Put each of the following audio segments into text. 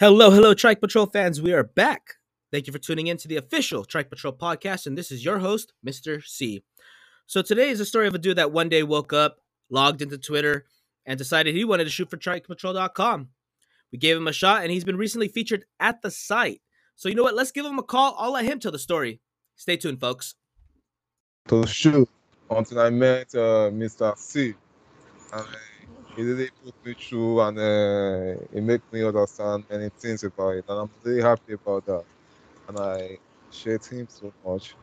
Hello, hello, Trike Patrol fans. We are back. Thank you for tuning in to the official Trike Patrol podcast, and this is your host, Mr. C. So today is a story of a dude that one day woke up, logged into Twitter, and decided he wanted to shoot for TrikePatrol.com. We gave him a shot, and he's been recently featured at the site. So you know what? Let's give him a call. I'll let him tell the story. Stay tuned, folks. To shoot until I met uh, Mr. C. And he really put me through and uh, he made me understand many things about it. And I'm really happy about that. And I appreciate him so much.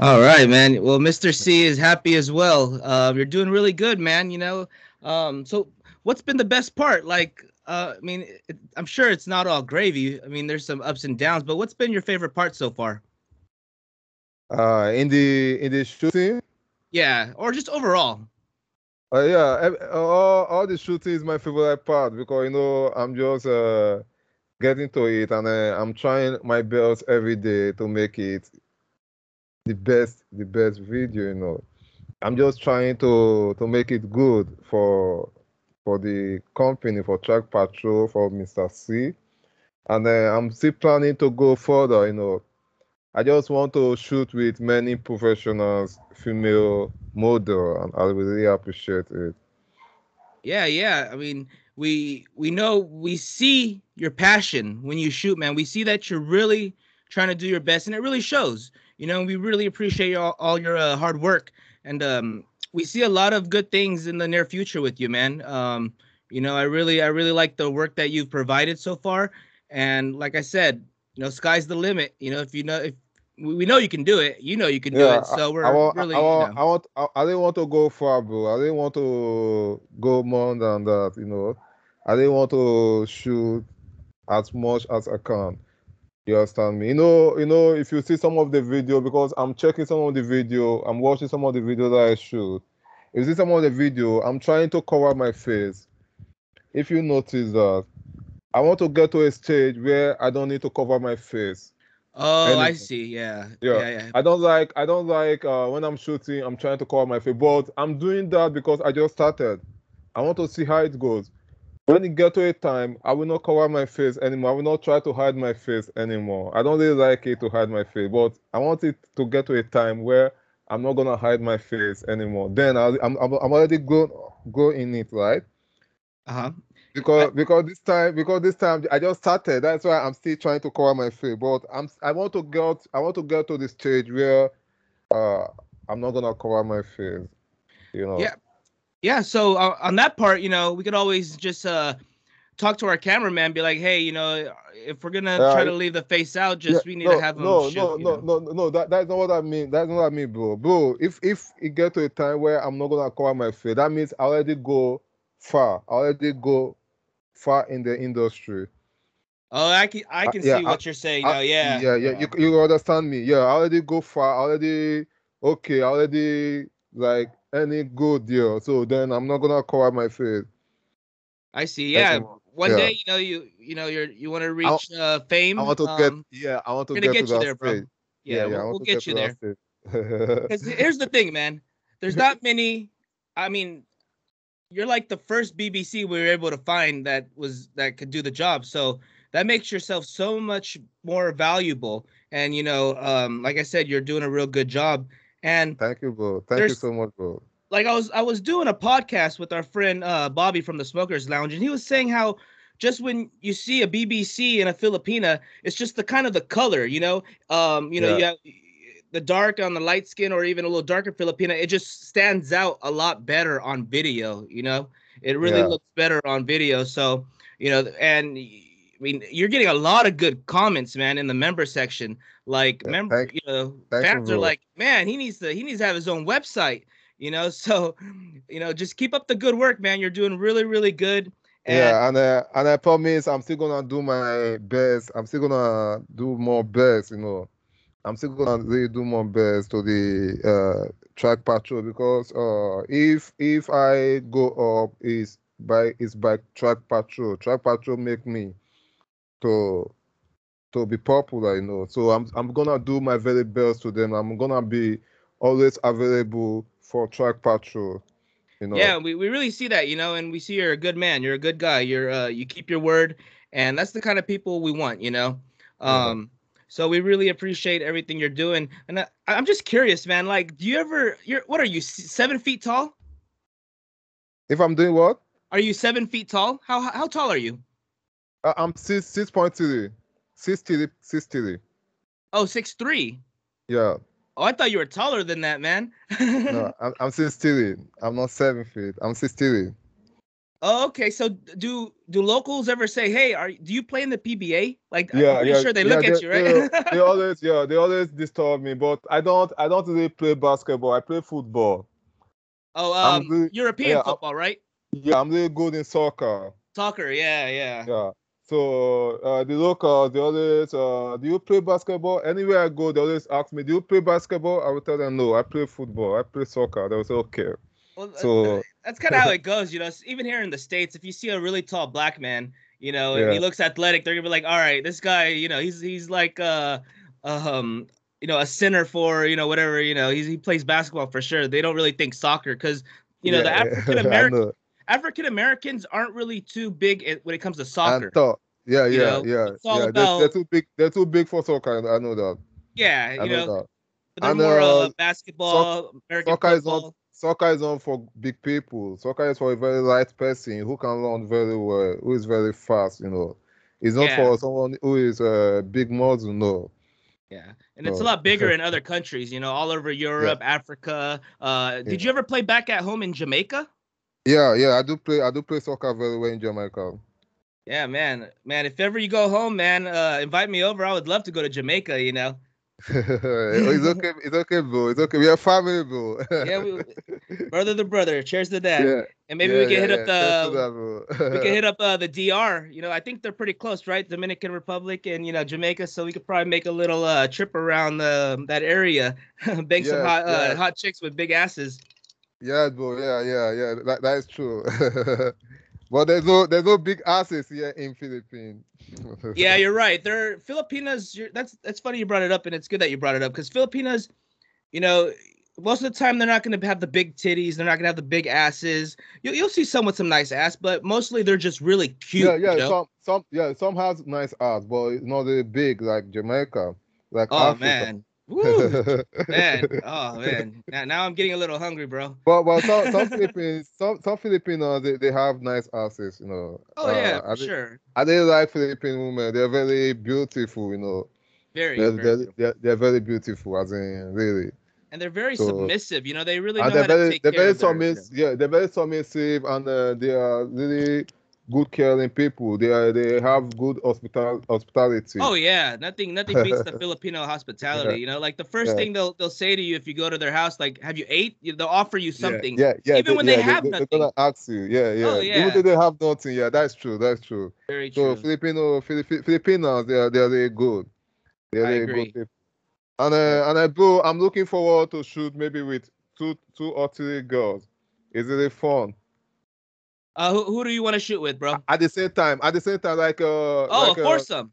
All right, man. Well, Mr. C is happy as well. Uh, you're doing really good, man. You know, um, so what's been the best part? Like, uh, I mean, it, I'm sure it's not all gravy. I mean, there's some ups and downs, but what's been your favorite part so far? Uh, in the in the shooting. Yeah, or just overall. Uh, yeah, all, all the shooting is my favorite part because you know I'm just uh, getting to it and uh, I'm trying my best every day to make it the best the best video. You know, I'm just trying to to make it good for for the company for Trike Patrol for Mr. C, and uh, I'm still planning to go further. You know, I just want to shoot with many professionals, female model, and I really appreciate it. Yeah, yeah. I mean, we we know we see your passion when you shoot, man. We see that you're really trying to do your best, and it really shows. You know, we really appreciate all, all your uh, hard work, and um, we see a lot of good things in the near future with you, man. Um, you know, I really I really like the work that you've provided so far, and like I said, you know, sky's the limit. You know, if you know if we know you can do it, you know you can do yeah, it. So we're I, want, really. I want, you know. I want. I, I didn't want to go far, bro. I didn't want to go more than that. You know, I didn't want to shoot as much as I can. You understand me? You know, you know, if you see some of the video, because I'm checking some of the video, I'm watching some of the video that I shoot. If you see some of the video, I'm trying to cover my face. If you notice that, I want to get to a stage where I don't need to cover my face. Oh, anything. I see. Yeah. yeah. Yeah. Yeah. I don't like I don't like uh, when I'm shooting, I'm trying to cover my face. But I'm doing that because I just started. I want to see how it goes. When it get to a time, I will not cover my face anymore. I will not try to hide my face anymore. I don't really like it to hide my face, but I want it to get to a time where I'm not gonna hide my face anymore. Then i am I'm, I'm already go go in it, right? Uh huh because because this time because this time I just started. That's why I'm still trying to cover my face. But I'm I want to get I want to get to the stage where uh I'm not gonna cover my face. You know. Yeah. Yeah. So uh, on that part, you know, we could always just uh talk to our cameraman, be like, hey, you know, if we're gonna try to leave the face out, just yeah, we need no, to have. No, shoot, no, no, no, no, no. That that's not what I mean. That's not what I mean, bro. Bro, if if it get to a time where I'm not gonna cover my face, that means I already go far. I already go far in the industry. Oh, I can I uh, can yeah, see what I, you're saying I, now. Yeah. Yeah, yeah. You, you understand me. Yeah, I already go far. already okay. already like any good deal. So then I'm not gonna cover my face. I see. Yeah. One yeah. day, you know, you you know, you're you want to reach uh fame. I want to um, get. Yeah, I want to get, get to you there, bro. Yeah, yeah, we'll, we'll get, get you there. Because here's the thing, man. There's not many. I mean, you're like the first BBC we were able to find that was that could do the job. So that makes yourself so much more valuable. And you know, um, like I said, you're doing a real good job. And thank you, bro. Thank you so much, bro. Like I was I was doing a podcast with our friend uh, Bobby from the Smokers Lounge, and he was saying how just when you see a BBC and a Filipina, it's just the kind of the color, you know. Um, you know, yeah. you have the dark on the light skin or even a little darker Filipina, it just stands out a lot better on video. You know, it really yeah. looks better on video. So, you know, and I mean, you're getting a lot of good comments, man, in the member section. Like, yeah, member, you know, fans are like, man, he needs to, he needs to have his own website. You know, so, you know, just keep up the good work, man. You're doing really, really good. And yeah, and uh, and I promise I'm still gonna do my best. I'm still gonna do more best, you know. I'm still gonna really do my best to the uh, Trike Patrol because uh, if if I go up is by is by Trike Patrol. Trike Patrol make me to to be popular, you know. So I'm I'm gonna do my very best to them. I'm gonna be always available for track patrol. You know. Yeah, we, we really see that, you know, and we see you're a good man. You're a good guy. You're uh you keep your word, and that's the kind of people we want, you know. Um so we really appreciate everything you're doing. And I, I'm just curious, man, like do you ever you're what are you seven feet tall? If I'm doing what? Are you seven feet tall? How how tall are you? Uh, I'm six six point three, six three, six three. Oh, six three. Yeah. Oh, I thought you were taller than that, man. No, I'm I'm six three. I'm not seven feet. I'm six three. Oh, okay. So do do locals ever say, "Hey, are do you play in the PBA?" Like, Yeah, I'm yeah. sure they yeah, look at you, right? They, they always, yeah, they always disturb me. But I don't, I don't really play basketball. I play football. oh, um, really- European yeah, football, right? Yeah, I'm really good in soccer. Soccer, yeah, yeah. Yeah. So uh, the locals, they always, uh, do you play basketball? Anywhere I go, they always ask me, do you play basketball? I will tell them, no, I play football. I play soccer. They will say, okay. Well, So that's kind of how it goes, you know. Even here in the states, if you see a really tall black man, you know, and he looks athletic, they're gonna be like, "All right, this guy, you know, he's he's like uh um you know a center for you know whatever you know he's, he plays basketball for sure. They don't really think soccer because you know the African American. African Americans aren't really too big when it comes to soccer. thought, yeah, you yeah, know, yeah, it's all yeah. They're, they're too big. They're too big for soccer. I know that. yeah, I you know know, that. but they're And, more uh, basketball, American Soccer is football. not soccer is not for big people. Soccer is for a very light person who can run very well, who is very fast. You know, it's not Yeah. for someone who is a uh, big muscle. No. Yeah, and it's a lot bigger in other countries, you know, all over Europe, Africa. Uh, did Yeah. you ever play back at home in Jamaica? Yeah, yeah. I do play. I do play soccer very well in Jamaica. Yeah, man, man. If ever you go home, man, uh, invite me over. I would love to go to Jamaica. You know. It's okay. It's okay, bro. It's okay. We are family, bro. Yeah, we, brother to brother. Cheers to that. yeah. And maybe yeah, we can yeah, hit up the that, we can hit up uh, the DR. You know, I think they're pretty close, right? Dominican Republic and you know Jamaica. So we could probably make a little uh, trip around the that area, bang some hot uh, hot chicks with big asses. Yeah, bro. Yeah, yeah, yeah. That, that is true. but there's no there's no big asses here in Philippines. Yeah, you're right. They're Filipinas. You're, that's that's funny you brought it up, and it's good that you brought it up because Filipinas, you know, most of the time they're not going to have the big titties. They're not going to have the big asses. You'll you'll see some with some nice ass, but mostly they're just really cute. yeah, yeah. you know? Some some yeah, some has nice ass, but it's not really big like Jamaica, like Oh Africa. man, Woo, man. Oh man. Now, now I'm getting a little hungry, bro. but well, some some Philippines some some Filipinos they, they have nice asses, you know. Oh yeah, Uh, I for think- sure. I really like Philippine women. They're very beautiful, you know. Very, They're, very they're, beautiful. they're, they're very beautiful, as in really. and they're very so- submissive. You know, they really know how they're to very take they're care very submissive. Yeah, they're very submissive, and uh, they are really good, caring people. They are they have good hospital hospitality. Oh yeah, nothing nothing beats the Filipino hospitality. You know, like the first Yeah. thing they'll they'll say to you if you go to their house, like, "Have you ate?" They'll offer you something. Yeah, yeah. Even when they yeah, have they, nothing. They're gonna ask you. Yeah, yeah. Oh, yeah. Even though they have nothing. Yeah, that's true. That's true. Very true. So. Filipino Filip- Filipinos, they are they are really good. They're I really agree. good people. And uh, and I bro, I'm looking forward to shoot maybe with two two or three girls. It's really fun. Uh, who, who do you want to shoot with, bro? At the same time, at the same time, like uh, Oh, like, a uh, foursome.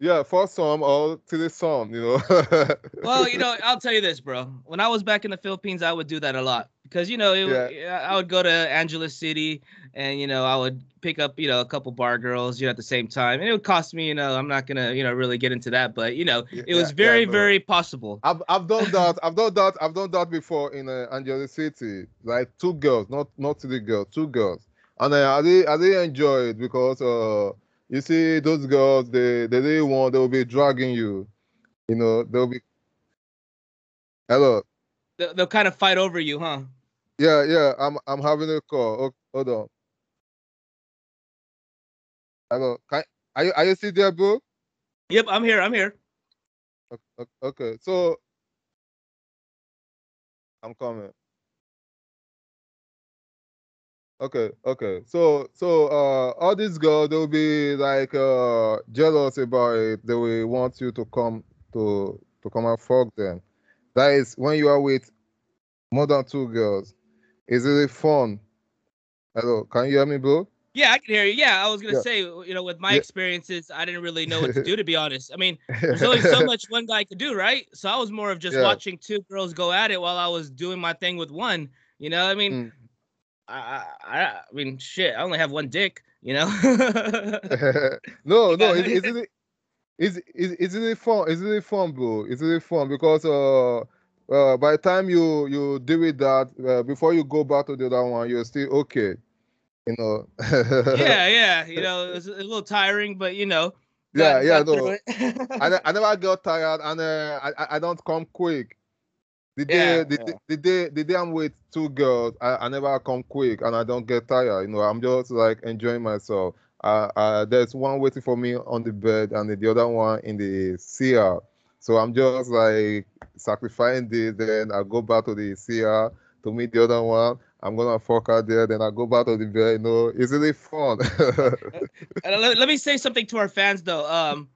Yeah, for some or to the some, you know. Well, you know, I'll tell you this, bro. When I was back in the Philippines, I would do that a lot because you know, it, Yeah. I would go to Angeles City and you know, I would pick up you know a couple bar girls, you know, at the same time, and it would cost me, you know, I'm not gonna you know really get into that, but you know, Yeah, it was yeah, very no. very possible. I've I've done that. I've done that. I've done that before in uh, Angeles City. Like two girls, not not three girls, two girls, and I I really, I really enjoy it because uh you see those girls they they really want they will be dragging you, you know they'll be. Hello. They'll, they'll kind of fight over you, huh? Yeah, yeah. I'm I'm having a call. Oh, hold on. Hello. Can, are you are you still there, bro? Yep, I'm here. I'm here. O- o- Okay, so I'm coming. Okay, okay. So so uh all these girls they'll be like uh jealous about it. They will want you to come to to come and fuck them. That is when you are with more than two girls. is it fun. Hello, can you hear me, bro? Yeah, I can hear you. Yeah, I was gonna Yeah. say, you know, with my Yeah. experiences, I didn't really know what to do, to be honest. I mean, there's only so much one guy could do, right? So I was more of just Yeah. watching two girls go at it while I was doing my thing with one. You know, I mean, Mm. I, I, I mean, shit. I only have one dick, you know. no, no, it, it's really, it's, it's, it's really fun. It's really fun, bro. It's really fun because uh, uh, by the time you you deal with that, uh, before you go back to the other one, you're still okay. You know. yeah, yeah. You know, it's a little tiring, but you know. Yeah, yeah. No, I, I never got tired, and uh, I I don't come quick. The day, yeah, the, yeah. the, day, the day I'm with two girls, I, I never come quick and I don't get tired. You know, I'm just like enjoying myself. Uh, uh, there's one waiting for me on the bed and the other one in the CR. So I'm just like sacrificing this. Then I go back to the CR to meet the other one. I'm gonna fuck out there. Then I go back to the bed. You know, it's really fun. let, let me say something to our fans though. Um,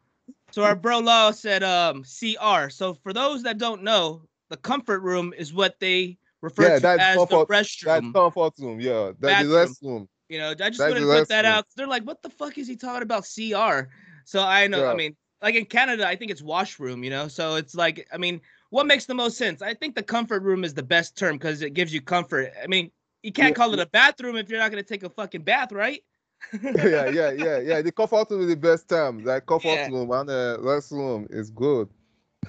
so our bro Law said um CR. So for those that don't know, the comfort room is what they refer yeah, to as comfort, the restroom. That's comfort room, yeah. That's the restroom. You know, I just want to put that out. They're like, what the fuck is he talking about CR? So I know, yeah. I mean, like in Canada, I think it's washroom, you know? So it's like, I mean, what makes the most sense? I think the comfort room is the best term because it gives you comfort. I mean, you can't yeah. call it a bathroom if you're not going to take a fucking bath, right? yeah, yeah, yeah, yeah. The comfort room is the best term. Like comfort yeah. room and the uh, restroom is good.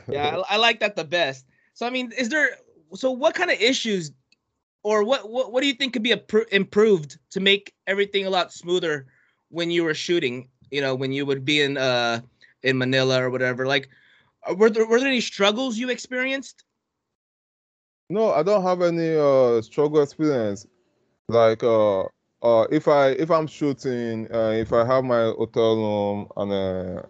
yeah, I, I, like that the best. So I mean, is there? So what kind of issues, or what what, what do you think could be improved to make everything a lot smoother when you were shooting? You know, when you would be in uh in Manila or whatever. Like, uh, were there were there any struggles you experienced? No, I don't have any uh struggle experience. Like uh uh if I if I'm shooting, uh, if I have my hotel room and uh,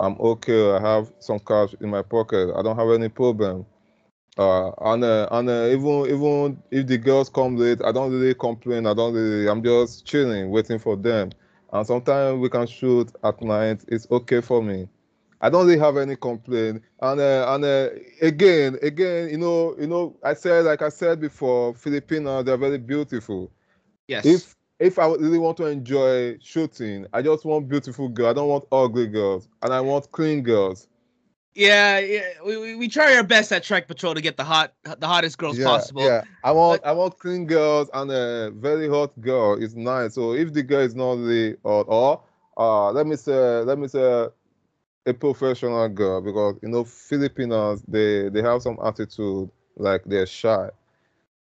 I'm okay, I have some cash in my pocket, I don't have any problem. Uh, and uh, and uh, even even if the girls come late, I don't really complain. I don't really. I'm just chilling, waiting for them. And sometimes we can shoot at night. It's okay for me. I don't really have any complaint. And uh, and uh, again, again, you know, you know, I said like I said before, Filipinos they're very beautiful. Yes. If if I really want to enjoy shooting, I just want beautiful girls. I don't want ugly girls, and I want clean girls. Yeah, yeah. We, we, we try our best at Trike Patrol to get the hot the hottest girls yeah, possible. Yeah, I want but, I want clean girls and a very hot girl It's nice. So if the girl is not really hot, or uh, let me say let me say a professional girl because you know Filipinos they they have some attitude like they're shy.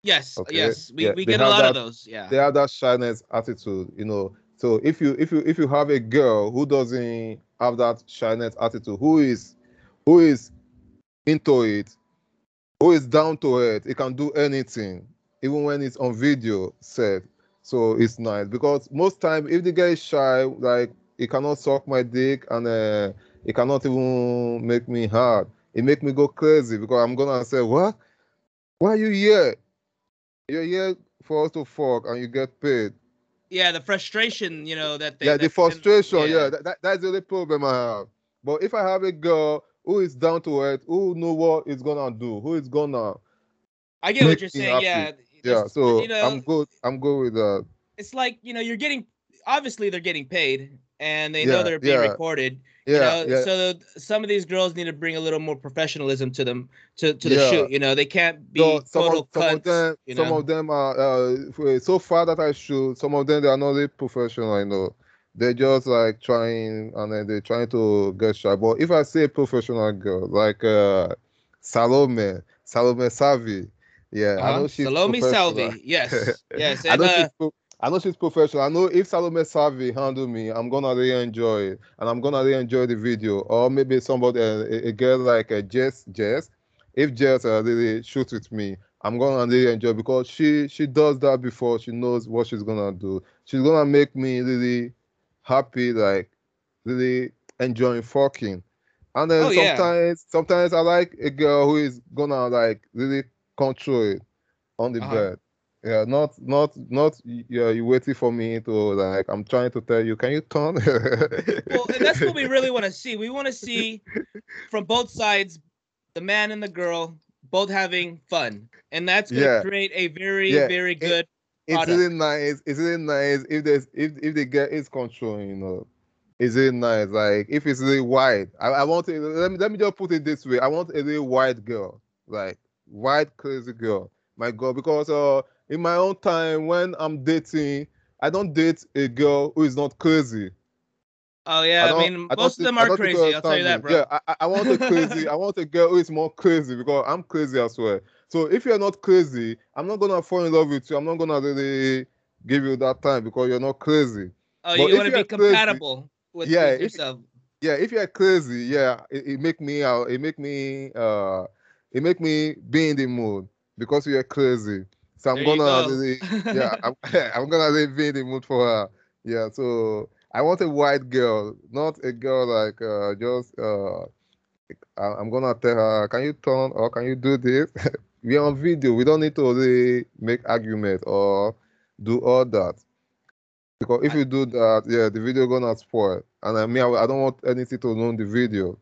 Yes, okay? yes, we, yeah, we get a lot that, of those. Yeah, they have that shyness attitude, you know. So if you if you if you have a girl who doesn't have that shyness attitude, who is who is into it, who is down to it, he can do anything, even when it's on video set. So it's nice because most time if the guy is shy, like he cannot suck my dick and uh, he cannot even make me hard. It make me go crazy because I'm gonna say, what? Why are you here? You're here for us to fuck and you get paid. Yeah, the frustration, you know that. They, yeah, the frustration. Yeah, yeah that, that, that's the only problem I have. But if I have a girl who is down to earth, who know what is gonna do, who is gonna. I get what you're saying. Yeah. Yeah. So you know, I'm good. I'm good with that. It's like you know you're getting obviously they're getting paid and they yeah, know they're being yeah. recorded. Yeah, you know, yeah. so some of these girls need to bring a little more professionalism to them to, to the yeah. shoot. You know, they can't be so some total of, some of them, you know? Some of them are uh, so far that I shoot. Some of them they are not really professional. I know they're just like trying and then they're trying to get shy. But if I say professional girl like uh, Salome, Salome Savi, yeah, uh-huh. I know she's Salome Salvi, yes, yes. I know uh, she's I know she's professional. I know if Salome Savi handle me, I'm gonna really enjoy it, and I'm gonna really enjoy the video. Or maybe somebody, a, a girl like a uh, Jess, Jess. If Jess uh, really shoot with me, I'm gonna really enjoy because she she does that before. She knows what she's gonna do. She's gonna make me really happy, like really enjoying fucking. And then oh, sometimes, yeah. sometimes I like a girl who is gonna like really control it on the uh-huh. bed. Yeah, not not not yeah, you waiting for me to like I'm trying to tell you, can you turn? well, and that's what we really want to see. We want to see from both sides, the man and the girl both having fun. And that's gonna yeah. create a very, yeah. very good it, it's really nice. It's really nice if there's if if the girl is controlling, you know. It's really nice. Like if it's really white. I, I want to let me let me just put it this way. I want a really white girl. Like white crazy girl. My God, because uh in my own time when I'm dating, I don't date a girl who is not crazy. Oh yeah, I, I mean most of them are crazy. I'll tell you that, bro. Yeah, I, I want a crazy. I want a girl who is more crazy because I'm crazy as well. So if you're not crazy, I'm not gonna fall in love with you. I'm not gonna really give you that time because you're not crazy. Oh, but you want to be compatible with, yeah, with yourself. Yeah, if you're crazy, yeah, it, it make me uh, it make me uh it make me be in the mood because you're crazy. So I'm there gonna go. really, yeah, I'm, I'm gonna really be in the mood for her. Yeah, so I want a white girl, not a girl like uh, just. Uh, I'm gonna tell her, can you turn or can you do this? we're on video. We don't need to really make argument or do all that. Because if you do that, yeah, the video gonna spoil. And I mean, I, I don't want anything to ruin the video.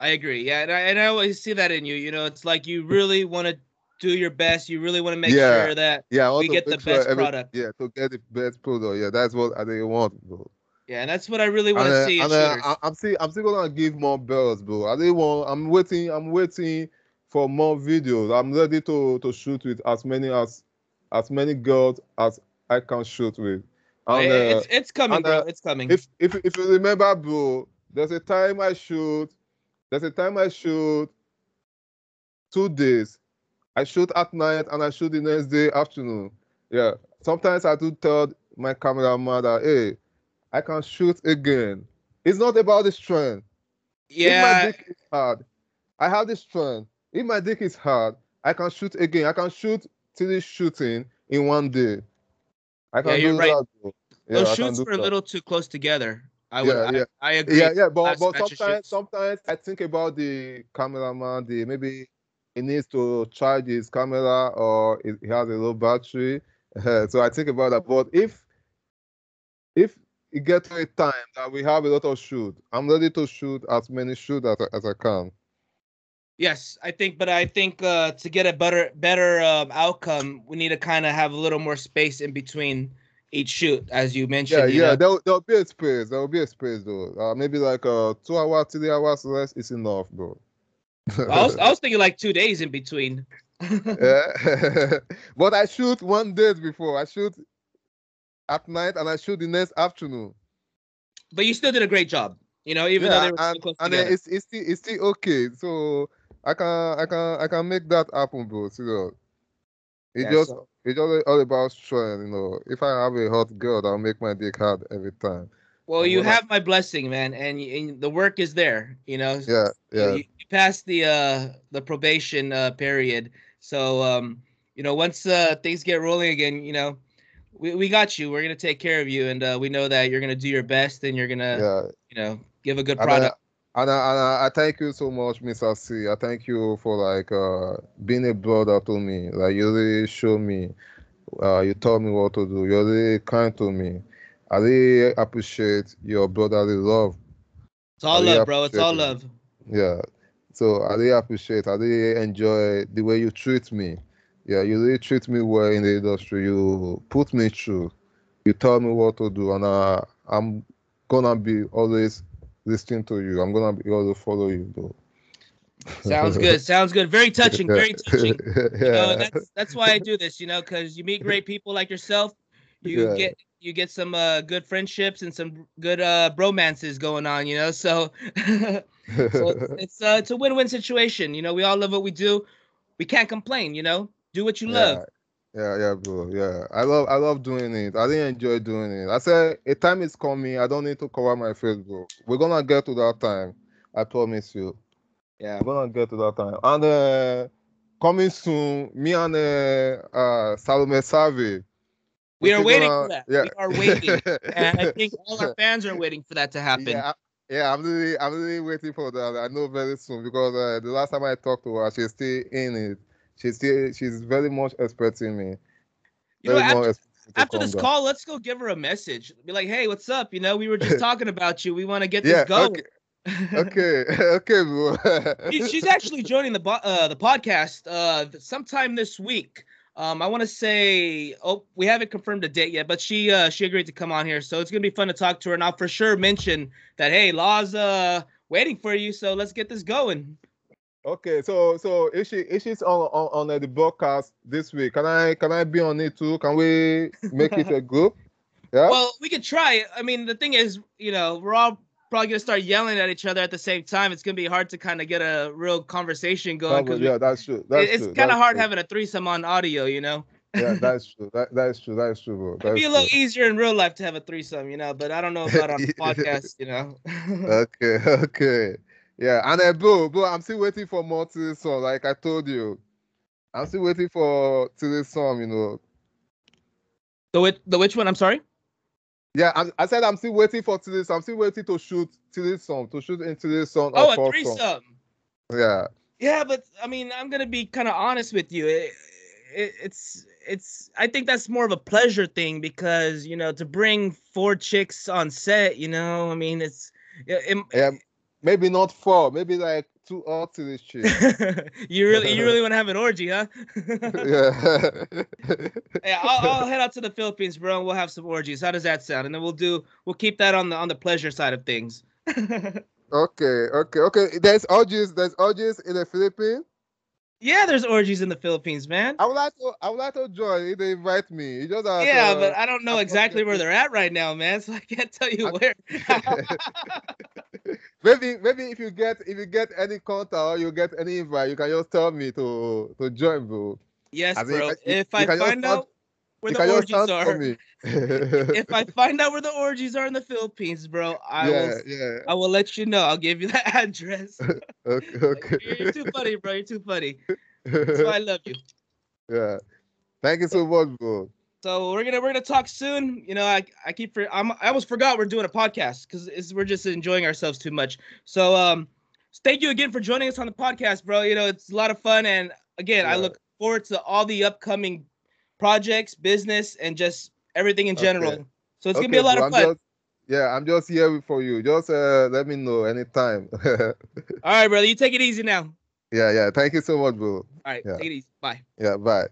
I agree. Yeah, and I, and I always see that in you. You know, it's like you really want to do your best. You really want to make yeah. sure that yeah, we get the best every, product. Yeah, to get the best product. Yeah, that's what I really want, bro. Yeah, and that's what I really want to see. And, uh, I, am still, I'm still gonna give more bells, bro. I really want. I'm waiting. I'm waiting for more videos. I'm ready to to shoot with as many as as many girls as I can shoot with. And, uh, it's it's coming, and, uh, bro. It's coming. If if if you remember, bro, there's a time I shoot. There's a time I shoot two days. I shoot at night and I shoot the next day afternoon. Yeah. Sometimes I do tell my cameraman that hey, I can shoot again. It's not about the strength. Yeah. If my dick is hard, I have the strength. If my dick is hard, I can shoot again. I can shoot till shooting in one day. I can yeah, you're right. That, yeah, Those shoots were a little too close together. I would, yeah, yeah. I, I, agree. Yeah, yeah, but, but sometimes, sometimes I think about the cameraman. The maybe he needs to charge his camera or he has a low battery. so I think about that. But if if it gets to a time that we have a lot of shoot. I'm ready to shoot as many shoot as, as I can. Yes, I think, but I think uh, to get a better better um, outcome, we need to kind of have a little more space in between each shoot, as you mentioned. Yeah, you yeah, there'll, there'll be a space. There'll be a space though. Uh, maybe like uh, two hours, three hours less is enough, bro. I was I was thinking like two days in between. yeah, but I shoot one day before. I shoot at night and I shoot the next afternoon. But you still did a great job, you know, even yeah, though they were and, close and together. it's it's still, it's still okay. So I can I can I can make that happen, bro. So it yeah, just so. it's all, all about strength, you know. If I have a hot girl, I'll make my dick hard every time. Well, you have I, my blessing, man, and, and, the work is there. You know. Yeah, yeah. You, you passed the uh the probation uh period, so um you know once uh things get rolling again, you know we, we got you. We're gonna take care of you, and uh, we know that you're gonna do your best, and you're gonna, yeah. you know, give a good product. And I, and I, I, thank you so much, Mr. C. I thank you for like uh, being a brother to me. Like you really show me, uh, you told me what to do. You're really kind to me. I really appreciate your brotherly love. It's all really love, bro. It's all it. love. Yeah. So I really appreciate. I really enjoy the way you treat me. Yeah, you really treat me well in the industry. You put me through. You tell me what to do, and uh, I'm gonna be always listening to you. I'm gonna be able to follow you, though. Sounds good. Sounds good. Very touching. Very touching. yeah. You know, that's that's why I do this. You know, because you meet great people like yourself. You yeah. get you get some uh, good friendships and some good uh, bromances going on. You know, so, so it's it's, uh, it's a win-win situation. You know, we all love what we do. We can't complain. You know, do what you yeah. love. Yeah, yeah, bro. Yeah, I love, I love doing it. I didn't enjoy doing it. I said a time is coming. I don't need to cover my face, bro. We're gonna get to that time. I promise you. Yeah, we're gonna get to that time. And uh, coming soon, me and uh, uh Salome Savvy. We are waiting gonna, for that. Yeah. We are waiting, and I think all our fans are waiting for that to happen. Yeah, I, yeah, I'm really, I'm really waiting for that. I know very soon because uh, the last time I talked to her, she's still in it she's still she's very much expecting me. You know, after, after this down. call, let's go give her a message. Be like, hey, what's up? You know, we were just talking about you. We want to get yeah, this going. Okay, okay, okay she's actually joining the uh, the podcast uh, sometime this week. Um, I want to say, oh, we haven't confirmed a date yet, but she uh, she agreed to come on here, so it's gonna be fun to talk to her. And I'll for sure mention that hey, Law's uh waiting for you, so let's get this going. Okay, so so if she if she's on on, on uh, the broadcast this week, can I can I be on it too? Can we make it a group? Yeah. Well, we could try. I mean, the thing is, you know, we're all probably gonna start yelling at each other at the same time. It's gonna be hard to kind of get a real conversation going. Probably, yeah, that's true. That's it's kind of hard true. having a threesome on audio, you know. yeah, that's true. That, that's true. That's true, bro. That's It'd be a little true. easier in real life to have a threesome, you know, but I don't know about on the podcast, you know. okay, okay. Yeah, and uh, bro, bro, I'm still waiting for more to this song. Like I told you, I'm still waiting for to this song. You know. The which the which one? I'm sorry. Yeah, I, I said I'm still waiting for to this. I'm still waiting to shoot to this song to shoot into this song. Oh, a threesome. Song. Yeah. Yeah, but I mean, I'm gonna be kind of honest with you. It, it, it's it's. I think that's more of a pleasure thing because you know to bring four chicks on set. You know, I mean, it's. It, yeah, maybe not four, maybe like two this shit. you really, you really want to have an orgy, huh? yeah. yeah, I'll, I'll, head out to the Philippines, bro, and we'll have some orgies. How does that sound? And then we'll do, we'll keep that on the on the pleasure side of things. okay, okay, okay. There's orgies. There's orgies in the Philippines. Yeah, there's orgies in the Philippines, man. I would like to. I would like to join. They invite me. You just yeah, to, but I don't know exactly where they're at right now, man. So I can't tell you where. maybe, maybe if you get if you get any contact or you get any invite, you can just tell me to to join, bro. Yes, bro. if I find out where the orgies are. if I find out where the orgies are in the Philippines, bro, I yeah, will. Yeah. I will let you know. I'll give you the address. okay. okay. You're, too funny, bro. You're too funny. That's why I love you. Yeah. Thank you so much, bro. So we're gonna we're gonna talk soon. You know, I I keep for I'm, I almost forgot we're doing a podcast because we're just enjoying ourselves too much. So um, thank you again for joining us on the podcast, bro. You know, it's a lot of fun, and again, yeah. I look forward to all the upcoming projects, business, and just everything in general. Okay. So it's okay, gonna be a lot bro, of fun. Just, yeah, I'm just here for you. Just uh, let me know anytime. All right, brother. You take it easy now. Yeah, yeah. Thank you so much, bro. All right, yeah. take it easy. Bye. Yeah, bye.